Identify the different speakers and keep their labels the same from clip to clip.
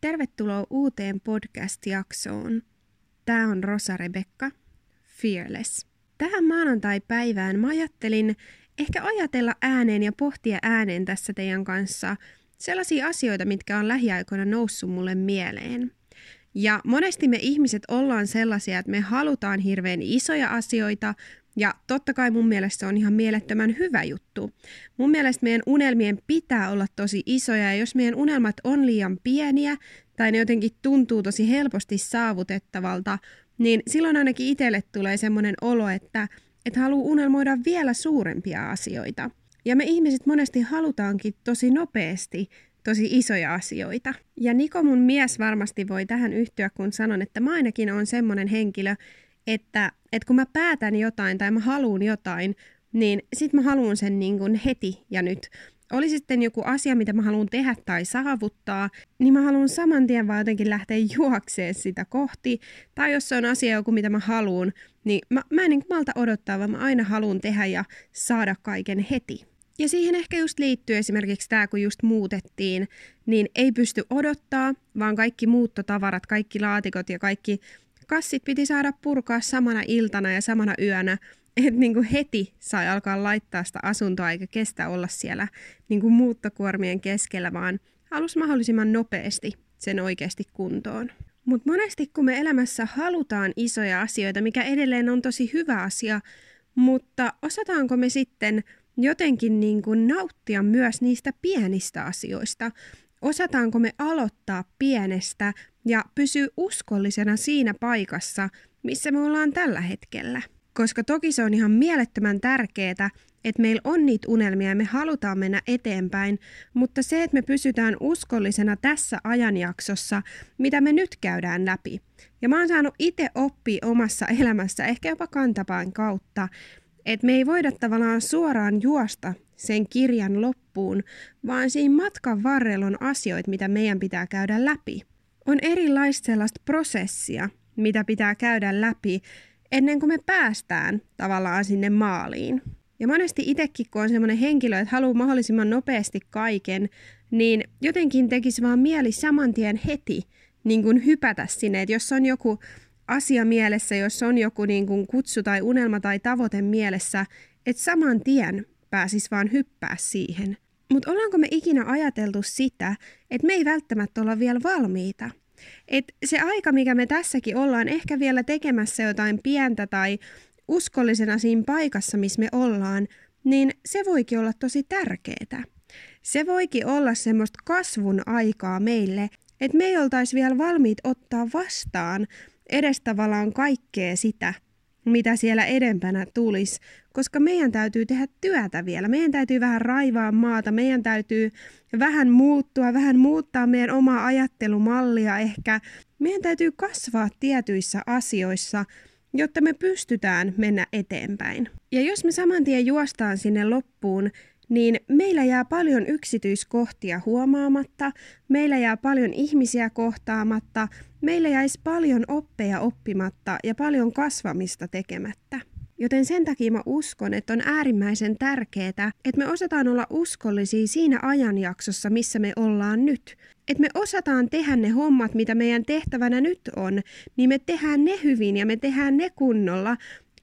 Speaker 1: Tervetuloa uuteen podcast-jaksoon. Tämä on Rosa Rebekka, Fearless. Tähän maanantai-päivään mä ajattelin ehkä ajatella ääneen ja pohtia ääneen tässä teidän kanssa sellaisia asioita, mitkä on lähiaikoina noussut mulle mieleen. Ja monesti me ihmiset ollaan sellaisia, että me halutaan hirveän isoja asioita, ja totta kai mun mielestä se on ihan mielettömän hyvä juttu. Mun mielestä meidän unelmien pitää olla tosi isoja, ja jos meidän unelmat on liian pieniä, tai ne jotenkin tuntuu tosi helposti saavutettavalta, niin silloin ainakin itselle tulee semmoinen olo, että, että haluaa unelmoida vielä suurempia asioita. Ja me ihmiset monesti halutaankin tosi nopeasti tosi isoja asioita. Ja Niko mun mies varmasti voi tähän yhtyä, kun sanon, että mä ainakin on semmoinen henkilö, että, että kun mä päätän jotain tai mä haluan jotain, niin sit mä haluan sen niin kuin heti ja nyt. Oli sitten joku asia, mitä mä haluan tehdä tai saavuttaa, niin mä haluan saman tien vaan jotenkin lähteä juokseen sitä kohti. Tai jos se on asia joku, mitä mä haluan, niin mä, mä en niin malta odottaa, vaan mä aina haluan tehdä ja saada kaiken heti. Ja siihen ehkä just liittyy esimerkiksi tämä, kun just muutettiin, niin ei pysty odottaa, vaan kaikki muuttotavarat, kaikki laatikot ja kaikki kassit piti saada purkaa samana iltana ja samana yönä, että niin kuin heti sai alkaa laittaa sitä asuntoa eikä kestä olla siellä niin kuin muuttokuormien keskellä, vaan halus mahdollisimman nopeasti sen oikeasti kuntoon. Mutta monesti kun me elämässä halutaan isoja asioita, mikä edelleen on tosi hyvä asia, mutta osataanko me sitten jotenkin niin kuin nauttia myös niistä pienistä asioista? Osataanko me aloittaa pienestä ja pysyä uskollisena siinä paikassa, missä me ollaan tällä hetkellä? Koska toki se on ihan mielettömän tärkeää, että meillä on niitä unelmia ja me halutaan mennä eteenpäin, mutta se, että me pysytään uskollisena tässä ajanjaksossa, mitä me nyt käydään läpi. Ja mä oon saanut itse oppia omassa elämässä, ehkä jopa kantapään kautta, että me ei voida tavallaan suoraan juosta sen kirjan loppuun, vaan siinä matkan varrella on asioita, mitä meidän pitää käydä läpi. On erilaista sellaista prosessia, mitä pitää käydä läpi ennen kuin me päästään tavallaan sinne maaliin. Ja monesti itsekin, kun on semmoinen henkilö, että haluaa mahdollisimman nopeasti kaiken, niin jotenkin tekisi vaan mieli saman tien heti niin kuin hypätä sinne. Että jos on joku asia mielessä, jos on joku niin kuin kutsu tai unelma tai tavoite mielessä, että saman tien pääsis vaan hyppää siihen. Mutta ollaanko me ikinä ajateltu sitä, että me ei välttämättä olla vielä valmiita? Et se aika, mikä me tässäkin ollaan ehkä vielä tekemässä jotain pientä tai uskollisena siinä paikassa, missä me ollaan, niin se voikin olla tosi tärkeää. Se voikin olla semmoista kasvun aikaa meille, että me ei oltaisi vielä valmiit ottaa vastaan edes tavallaan kaikkea sitä, mitä siellä edempänä tulisi, koska meidän täytyy tehdä työtä vielä. Meidän täytyy vähän raivaa maata, meidän täytyy vähän muuttua, vähän muuttaa meidän omaa ajattelumallia ehkä. Meidän täytyy kasvaa tietyissä asioissa, jotta me pystytään mennä eteenpäin. Ja jos me saman tien juostaan sinne loppuun, niin meillä jää paljon yksityiskohtia huomaamatta, meillä jää paljon ihmisiä kohtaamatta, meillä jäisi paljon oppeja oppimatta ja paljon kasvamista tekemättä. Joten sen takia mä uskon, että on äärimmäisen tärkeää, että me osataan olla uskollisia siinä ajanjaksossa, missä me ollaan nyt. Että me osataan tehdä ne hommat, mitä meidän tehtävänä nyt on, niin me tehdään ne hyvin ja me tehdään ne kunnolla,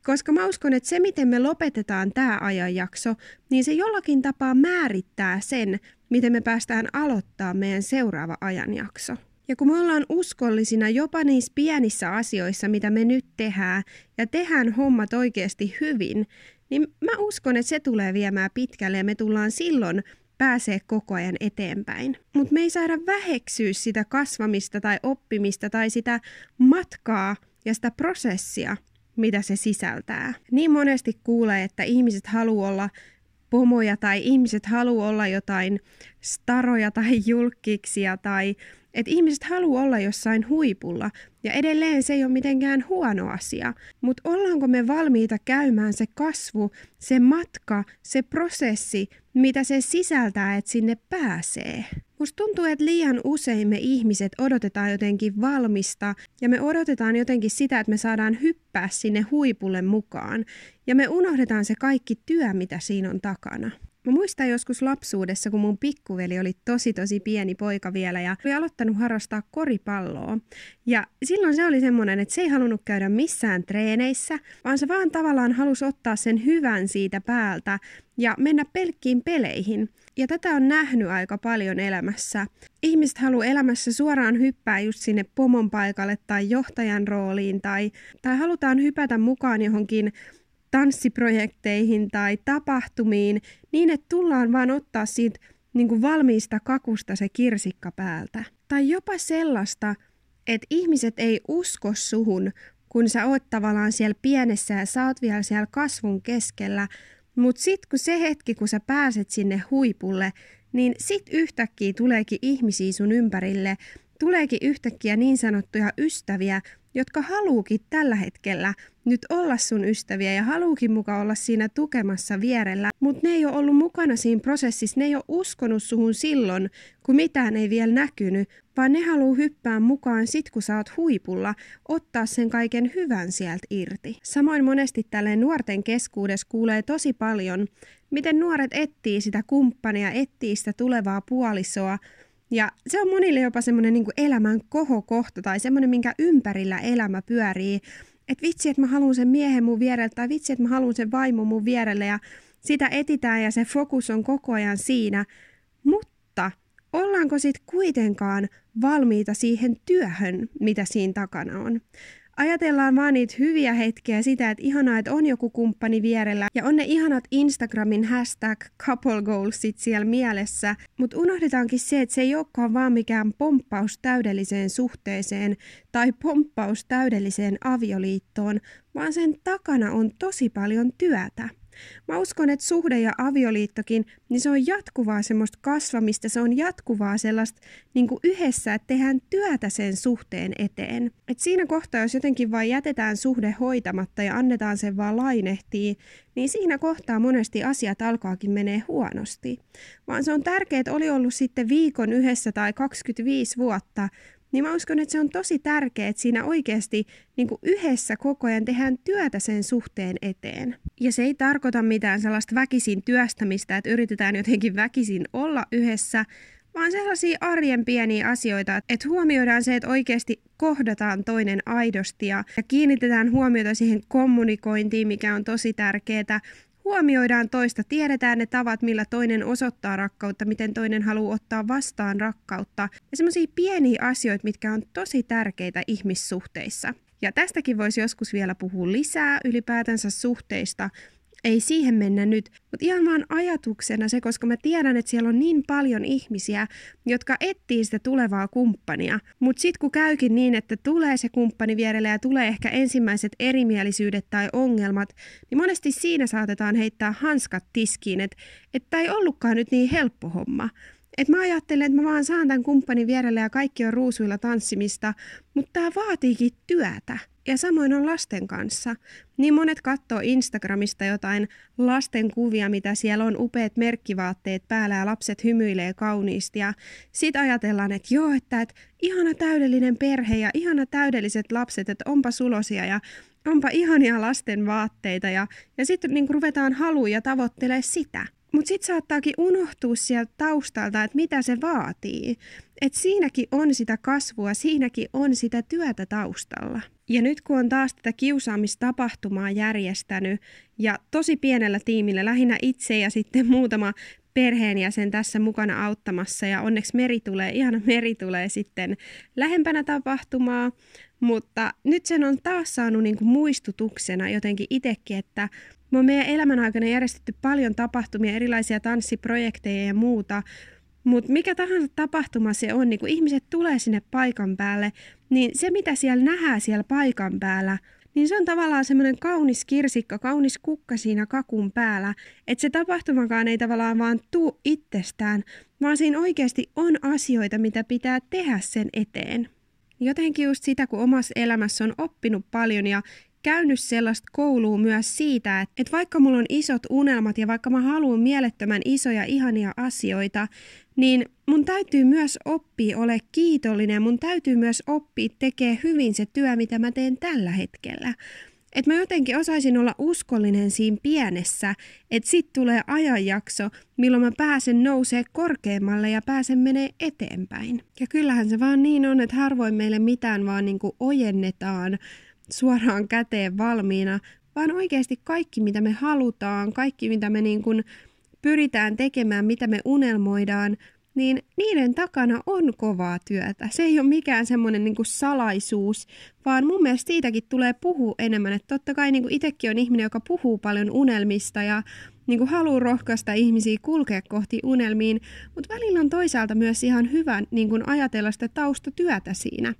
Speaker 1: koska mä uskon, että se miten me lopetetaan tämä ajanjakso, niin se jollakin tapaa määrittää sen, miten me päästään aloittaa meidän seuraava ajanjakso. Ja kun me ollaan uskollisina jopa niissä pienissä asioissa, mitä me nyt tehdään, ja tehdään hommat oikeasti hyvin, niin mä uskon, että se tulee viemään pitkälle ja me tullaan silloin pääsee koko ajan eteenpäin. Mutta me ei saada väheksyä sitä kasvamista tai oppimista tai sitä matkaa ja sitä prosessia, mitä se sisältää. Niin monesti kuulee, että ihmiset haluaa olla pomoja tai ihmiset haluaa olla jotain staroja tai julkkiksia tai että ihmiset haluaa olla jossain huipulla ja edelleen se ei ole mitenkään huono asia, mutta ollaanko me valmiita käymään se kasvu, se matka, se prosessi, mitä se sisältää, että sinne pääsee? Musta tuntuu, että liian usein me ihmiset odotetaan jotenkin valmista ja me odotetaan jotenkin sitä, että me saadaan hyppää sinne huipulle mukaan ja me unohdetaan se kaikki työ, mitä siinä on takana. Mä muistan joskus lapsuudessa, kun mun pikkuveli oli tosi tosi pieni poika vielä ja oli aloittanut harrastaa koripalloa. Ja silloin se oli semmoinen, että se ei halunnut käydä missään treeneissä, vaan se vaan tavallaan halusi ottaa sen hyvän siitä päältä ja mennä pelkkiin peleihin. Ja tätä on nähnyt aika paljon elämässä. Ihmiset haluaa elämässä suoraan hyppää just sinne pomon paikalle tai johtajan rooliin tai, tai halutaan hypätä mukaan johonkin tanssiprojekteihin tai tapahtumiin niin, että tullaan vaan ottaa siitä niin kuin valmiista kakusta se kirsikka päältä. Tai jopa sellaista, että ihmiset ei usko suhun, kun sä oot tavallaan siellä pienessä ja sä oot vielä siellä kasvun keskellä, mutta sitten kun se hetki, kun sä pääset sinne huipulle, niin sit yhtäkkiä tuleekin ihmisiä sun ympärille, tuleekin yhtäkkiä niin sanottuja ystäviä, jotka haluukin tällä hetkellä nyt olla sun ystäviä ja haluukin mukaan olla siinä tukemassa vierellä, mutta ne ei ole ollut mukana siinä prosessissa, ne ei ole uskonut suhun silloin, kun mitään ei vielä näkynyt, vaan ne haluaa hyppää mukaan sit, kun sä oot huipulla, ottaa sen kaiken hyvän sieltä irti. Samoin monesti tälleen nuorten keskuudessa kuulee tosi paljon, miten nuoret etsii sitä kumppania, etsii sitä tulevaa puolisoa, ja se on monille jopa semmoinen niin elämän kohokohta tai semmoinen, minkä ympärillä elämä pyörii. Että vitsi, että mä haluan sen miehen mun vierelle tai vitsi, että mä haluan sen vaimon mun vierelle ja sitä etitään ja se fokus on koko ajan siinä. Mutta ollaanko sitten kuitenkaan valmiita siihen työhön, mitä siinä takana on? Ajatellaan vaan niitä hyviä hetkiä sitä, että ihanaa, että on joku kumppani vierellä ja on ne ihanat Instagramin hashtag couple goalsit siellä mielessä, mutta unohdetaankin se, että se ei olekaan vaan mikään pomppaus täydelliseen suhteeseen tai pomppaus täydelliseen avioliittoon, vaan sen takana on tosi paljon työtä. Mä uskon, että suhde ja avioliittokin, niin se on jatkuvaa semmoista kasvamista, se on jatkuvaa sellaista niin kuin yhdessä, että tehdään työtä sen suhteen eteen. Et siinä kohtaa, jos jotenkin vain jätetään suhde hoitamatta ja annetaan sen vaan lainehtii, niin siinä kohtaa monesti asiat alkaakin menee huonosti. Vaan se on tärkeää, että oli ollut sitten viikon yhdessä tai 25 vuotta, niin mä uskon, että se on tosi tärkeää, että siinä oikeasti niin kuin yhdessä koko ajan tehdään työtä sen suhteen eteen. Ja se ei tarkoita mitään sellaista väkisin työstämistä, että yritetään jotenkin väkisin olla yhdessä, vaan sellaisia arjen pieniä asioita, että huomioidaan se, että oikeasti kohdataan toinen aidosti ja, ja kiinnitetään huomiota siihen kommunikointiin, mikä on tosi tärkeää, Huomioidaan toista, tiedetään ne tavat, millä toinen osoittaa rakkautta, miten toinen haluaa ottaa vastaan rakkautta ja semmoisia pieniä asioita, mitkä on tosi tärkeitä ihmissuhteissa. Ja tästäkin voisi joskus vielä puhua lisää ylipäätänsä suhteista, ei siihen mennä nyt, mutta ihan vaan ajatuksena se, koska mä tiedän, että siellä on niin paljon ihmisiä, jotka etsii sitä tulevaa kumppania. Mutta sitten kun käykin niin, että tulee se kumppani vierelle ja tulee ehkä ensimmäiset erimielisyydet tai ongelmat, niin monesti siinä saatetaan heittää hanskat tiskiin, että tämä ei ollutkaan nyt niin helppo homma. Et mä ajattelen, että mä vaan saan tämän kumppanin vierelle ja kaikki on ruusuilla tanssimista, mutta tämä vaatiikin työtä. Ja samoin on lasten kanssa. Niin monet katsoo Instagramista jotain lasten kuvia, mitä siellä on upeat merkkivaatteet päällä ja lapset hymyilee kauniisti. Ja sit ajatellaan, että joo, että, että ihana täydellinen perhe ja ihana täydelliset lapset, että onpa sulosia ja onpa ihania lasten vaatteita. Ja, ja sitten niin ruvetaan haluja ja tavoittelee sitä. Mutta sitten saattaakin unohtua sieltä taustalta, että mitä se vaatii. Että siinäkin on sitä kasvua, siinäkin on sitä työtä taustalla. Ja nyt kun on taas tätä kiusaamistapahtumaa järjestänyt ja tosi pienellä tiimillä, lähinnä itse ja sitten muutama perheenjäsen tässä mukana auttamassa. Ja onneksi Meri tulee, ihana Meri tulee sitten lähempänä tapahtumaa, mutta nyt sen on taas saanut niin kuin muistutuksena jotenkin itsekin, että me on meidän elämän aikana järjestetty paljon tapahtumia, erilaisia tanssiprojekteja ja muuta, mutta mikä tahansa tapahtuma se on, niin kun ihmiset tulee sinne paikan päälle, niin se mitä siellä nähdään siellä paikan päällä, niin se on tavallaan semmoinen kaunis kirsikka, kaunis kukka siinä kakun päällä, että se tapahtumakaan ei tavallaan vaan tuu itsestään, vaan siinä oikeasti on asioita, mitä pitää tehdä sen eteen. Jotenkin just sitä, kun omassa elämässä on oppinut paljon ja käynyt sellaista koulua myös siitä, että, että vaikka mulla on isot unelmat ja vaikka mä haluan mielettömän isoja ihania asioita, niin mun täytyy myös oppia ole kiitollinen, mun täytyy myös oppia tekee hyvin se työ, mitä mä teen tällä hetkellä. Että mä jotenkin osaisin olla uskollinen siinä pienessä, että sit tulee ajanjakso, milloin mä pääsen nousee korkeammalle ja pääsen menee eteenpäin. Ja kyllähän se vaan niin on, että harvoin meille mitään vaan niin kuin ojennetaan suoraan käteen valmiina, vaan oikeasti kaikki mitä me halutaan, kaikki mitä me niin kuin pyritään tekemään, mitä me unelmoidaan, niin niiden takana on kovaa työtä. Se ei ole mikään semmoinen niin salaisuus, vaan mun mielestä siitäkin tulee puhua enemmän. Että totta kai niin itsekin on ihminen, joka puhuu paljon unelmista ja niin kuin haluaa rohkaista ihmisiä kulkea kohti unelmiin, mutta välillä on toisaalta myös ihan hyvä niin kuin ajatella sitä taustatyötä siinä.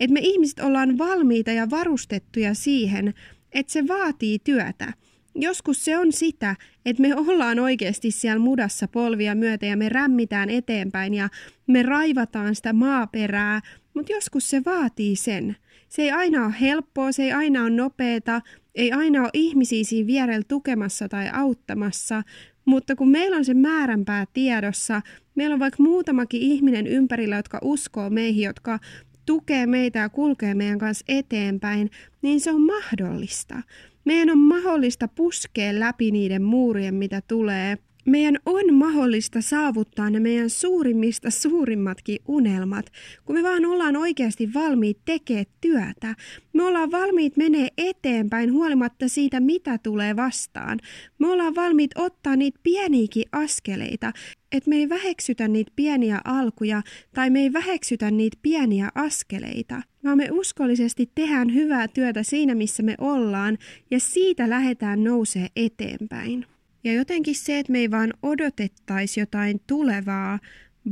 Speaker 1: Että me ihmiset ollaan valmiita ja varustettuja siihen, että se vaatii työtä joskus se on sitä, että me ollaan oikeasti siellä mudassa polvia myötä ja me rämmitään eteenpäin ja me raivataan sitä maaperää, mutta joskus se vaatii sen. Se ei aina ole helppoa, se ei aina ole nopeeta, ei aina ole ihmisiä siinä vierellä tukemassa tai auttamassa, mutta kun meillä on se määränpää tiedossa, meillä on vaikka muutamakin ihminen ympärillä, jotka uskoo meihin, jotka tukee meitä ja kulkee meidän kanssa eteenpäin, niin se on mahdollista. Meidän on mahdollista puskea läpi niiden muurien, mitä tulee. Meidän on mahdollista saavuttaa ne meidän suurimmista suurimmatkin unelmat, kun me vaan ollaan oikeasti valmiit tekemään työtä. Me ollaan valmiit menee eteenpäin huolimatta siitä, mitä tulee vastaan. Me ollaan valmiit ottaa niitä pieniäkin askeleita, että me ei väheksytä niitä pieniä alkuja tai me ei väheksytä niitä pieniä askeleita, vaan me uskollisesti tehdään hyvää työtä siinä, missä me ollaan ja siitä lähdetään nousee eteenpäin. Ja jotenkin se, että me ei vaan odotettaisi jotain tulevaa,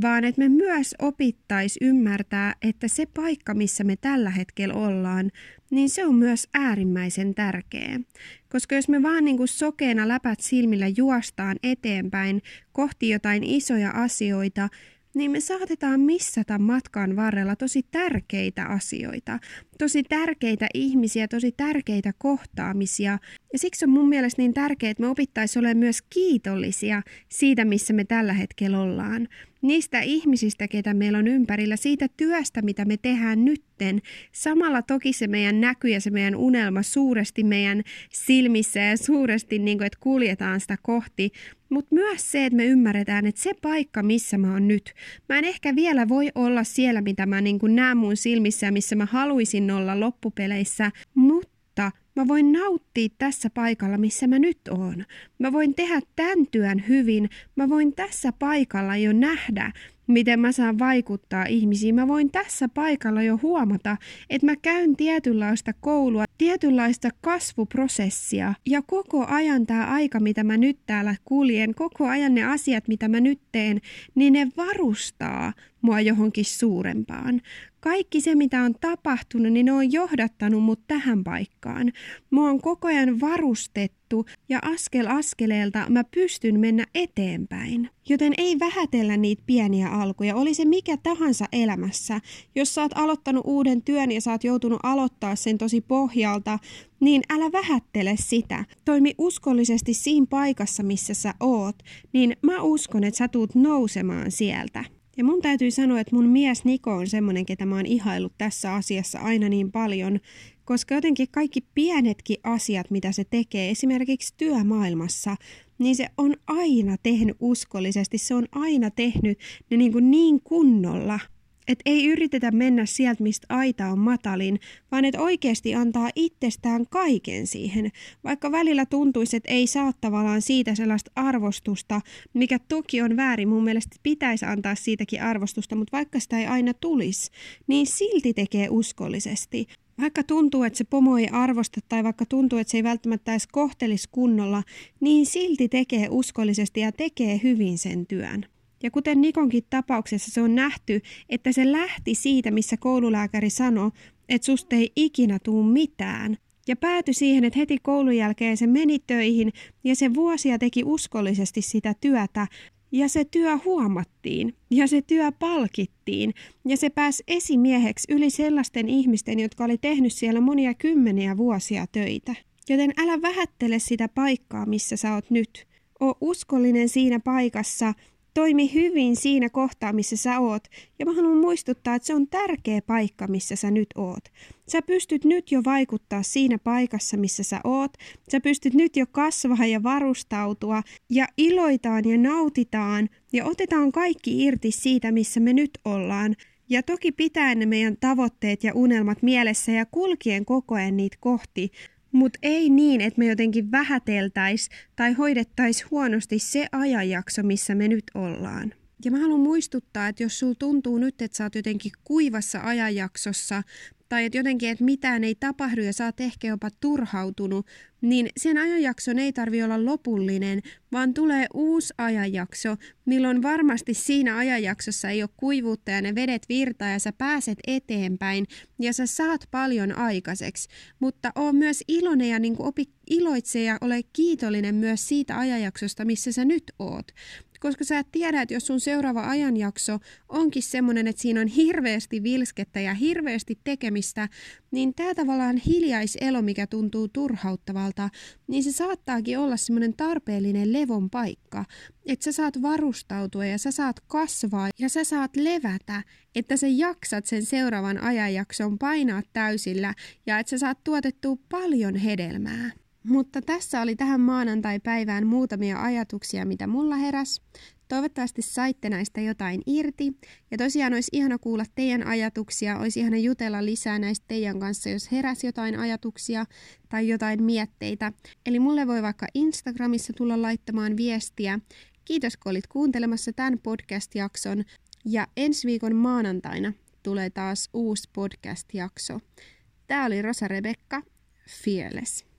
Speaker 1: vaan että me myös opittais ymmärtää, että se paikka, missä me tällä hetkellä ollaan, niin se on myös äärimmäisen tärkeä. Koska jos me vaan niin kuin sokeena läpät silmillä juostaan eteenpäin kohti jotain isoja asioita, niin me saatetaan missata matkan varrella tosi tärkeitä asioita, tosi tärkeitä ihmisiä, tosi tärkeitä kohtaamisia. Ja siksi on mun mielestä niin tärkeää, että me opittaisiin olemaan myös kiitollisia siitä, missä me tällä hetkellä ollaan. Niistä ihmisistä, ketä meillä on ympärillä, siitä työstä, mitä me tehdään nytten. Samalla toki se meidän näky ja se meidän unelma suuresti meidän silmissä ja suuresti, niin kuin, että kuljetaan sitä kohti. Mutta myös se, että me ymmärretään, että se paikka, missä mä oon nyt, mä en ehkä vielä voi olla siellä, mitä mä niin näen mun silmissä ja missä mä haluaisin olla loppupeleissä, mutta Mä voin nauttia tässä paikalla, missä mä nyt oon. Mä voin tehdä tämän työn hyvin. Mä voin tässä paikalla jo nähdä, miten mä saan vaikuttaa ihmisiin. Mä voin tässä paikalla jo huomata, että mä käyn tietynlaista koulua, tietynlaista kasvuprosessia ja koko ajan tämä aika, mitä mä nyt täällä kuljen, koko ajan ne asiat, mitä mä nyt teen, niin ne varustaa mua johonkin suurempaan kaikki se, mitä on tapahtunut, niin ne on johdattanut mut tähän paikkaan. Mua on koko ajan varustettu ja askel askeleelta mä pystyn mennä eteenpäin. Joten ei vähätellä niitä pieniä alkuja, oli se mikä tahansa elämässä. Jos sä oot aloittanut uuden työn ja sä oot joutunut aloittaa sen tosi pohjalta, niin älä vähättele sitä. Toimi uskollisesti siinä paikassa, missä sä oot, niin mä uskon, että sä tuut nousemaan sieltä. Ja mun täytyy sanoa, että mun mies Niko on semmonen, ketä mä oon ihaillut tässä asiassa aina niin paljon, koska jotenkin kaikki pienetkin asiat, mitä se tekee, esimerkiksi työmaailmassa, niin se on aina tehnyt uskollisesti, se on aina tehnyt ne niin, kuin niin kunnolla – että ei yritetä mennä sieltä, mistä aita on matalin, vaan että oikeasti antaa itsestään kaiken siihen. Vaikka välillä tuntuisi, että ei saa tavallaan siitä sellaista arvostusta, mikä toki on väärin. Mun mielestä pitäisi antaa siitäkin arvostusta, mutta vaikka sitä ei aina tulisi, niin silti tekee uskollisesti. Vaikka tuntuu, että se pomo ei arvosta tai vaikka tuntuu, että se ei välttämättä edes kohtelisi kunnolla, niin silti tekee uskollisesti ja tekee hyvin sen työn. Ja kuten Nikonkin tapauksessa se on nähty, että se lähti siitä, missä koululääkäri sanoi, että susta ei ikinä tuu mitään. Ja päätyi siihen, että heti koulun jälkeen se meni töihin ja se vuosia teki uskollisesti sitä työtä. Ja se työ huomattiin ja se työ palkittiin ja se pääsi esimieheksi yli sellaisten ihmisten, jotka oli tehnyt siellä monia kymmeniä vuosia töitä. Joten älä vähättele sitä paikkaa, missä sä oot nyt. O uskollinen siinä paikassa toimi hyvin siinä kohtaa, missä sä oot. Ja mä haluan muistuttaa, että se on tärkeä paikka, missä sä nyt oot. Sä pystyt nyt jo vaikuttaa siinä paikassa, missä sä oot. Sä pystyt nyt jo kasvaa ja varustautua ja iloitaan ja nautitaan ja otetaan kaikki irti siitä, missä me nyt ollaan. Ja toki pitää ne meidän tavoitteet ja unelmat mielessä ja kulkien koko ajan niitä kohti, mutta ei niin, että me jotenkin vähäteltäis tai hoidettais huonosti se ajanjakso, missä me nyt ollaan. Ja mä haluan muistuttaa, että jos sul tuntuu nyt, että sä oot jotenkin kuivassa ajanjaksossa tai että jotenkin, että mitään ei tapahdu ja sä oot ehkä jopa turhautunut, niin sen ajanjakson ei tarvi olla lopullinen, vaan tulee uusi ajanjakso, milloin varmasti siinä ajanjaksossa ei ole kuivuutta ja ne vedet virtaa ja sä pääset eteenpäin ja sä saat paljon aikaiseksi. Mutta on myös iloinen ja niin opi iloitse ja ole kiitollinen myös siitä ajanjaksosta, missä sä nyt oot koska sä et tiedä, että jos sun seuraava ajanjakso onkin semmoinen, että siinä on hirveästi vilskettä ja hirveästi tekemistä, niin tämä tavallaan hiljaiselo, mikä tuntuu turhauttavalta, niin se saattaakin olla semmoinen tarpeellinen levon paikka, että sä saat varustautua ja sä saat kasvaa ja sä saat levätä, että sä jaksat sen seuraavan ajanjakson painaa täysillä ja että sä saat tuotettua paljon hedelmää. Mutta tässä oli tähän maanantai-päivään muutamia ajatuksia, mitä mulla heräs. Toivottavasti saitte näistä jotain irti. Ja tosiaan olisi ihana kuulla teidän ajatuksia, olisi ihana jutella lisää näistä teidän kanssa, jos heräs jotain ajatuksia tai jotain mietteitä. Eli mulle voi vaikka Instagramissa tulla laittamaan viestiä. Kiitos kun olit kuuntelemassa tämän podcast-jakson. Ja ensi viikon maanantaina tulee taas uusi podcast-jakso. Tämä oli Rosa Rebekka, Fearless.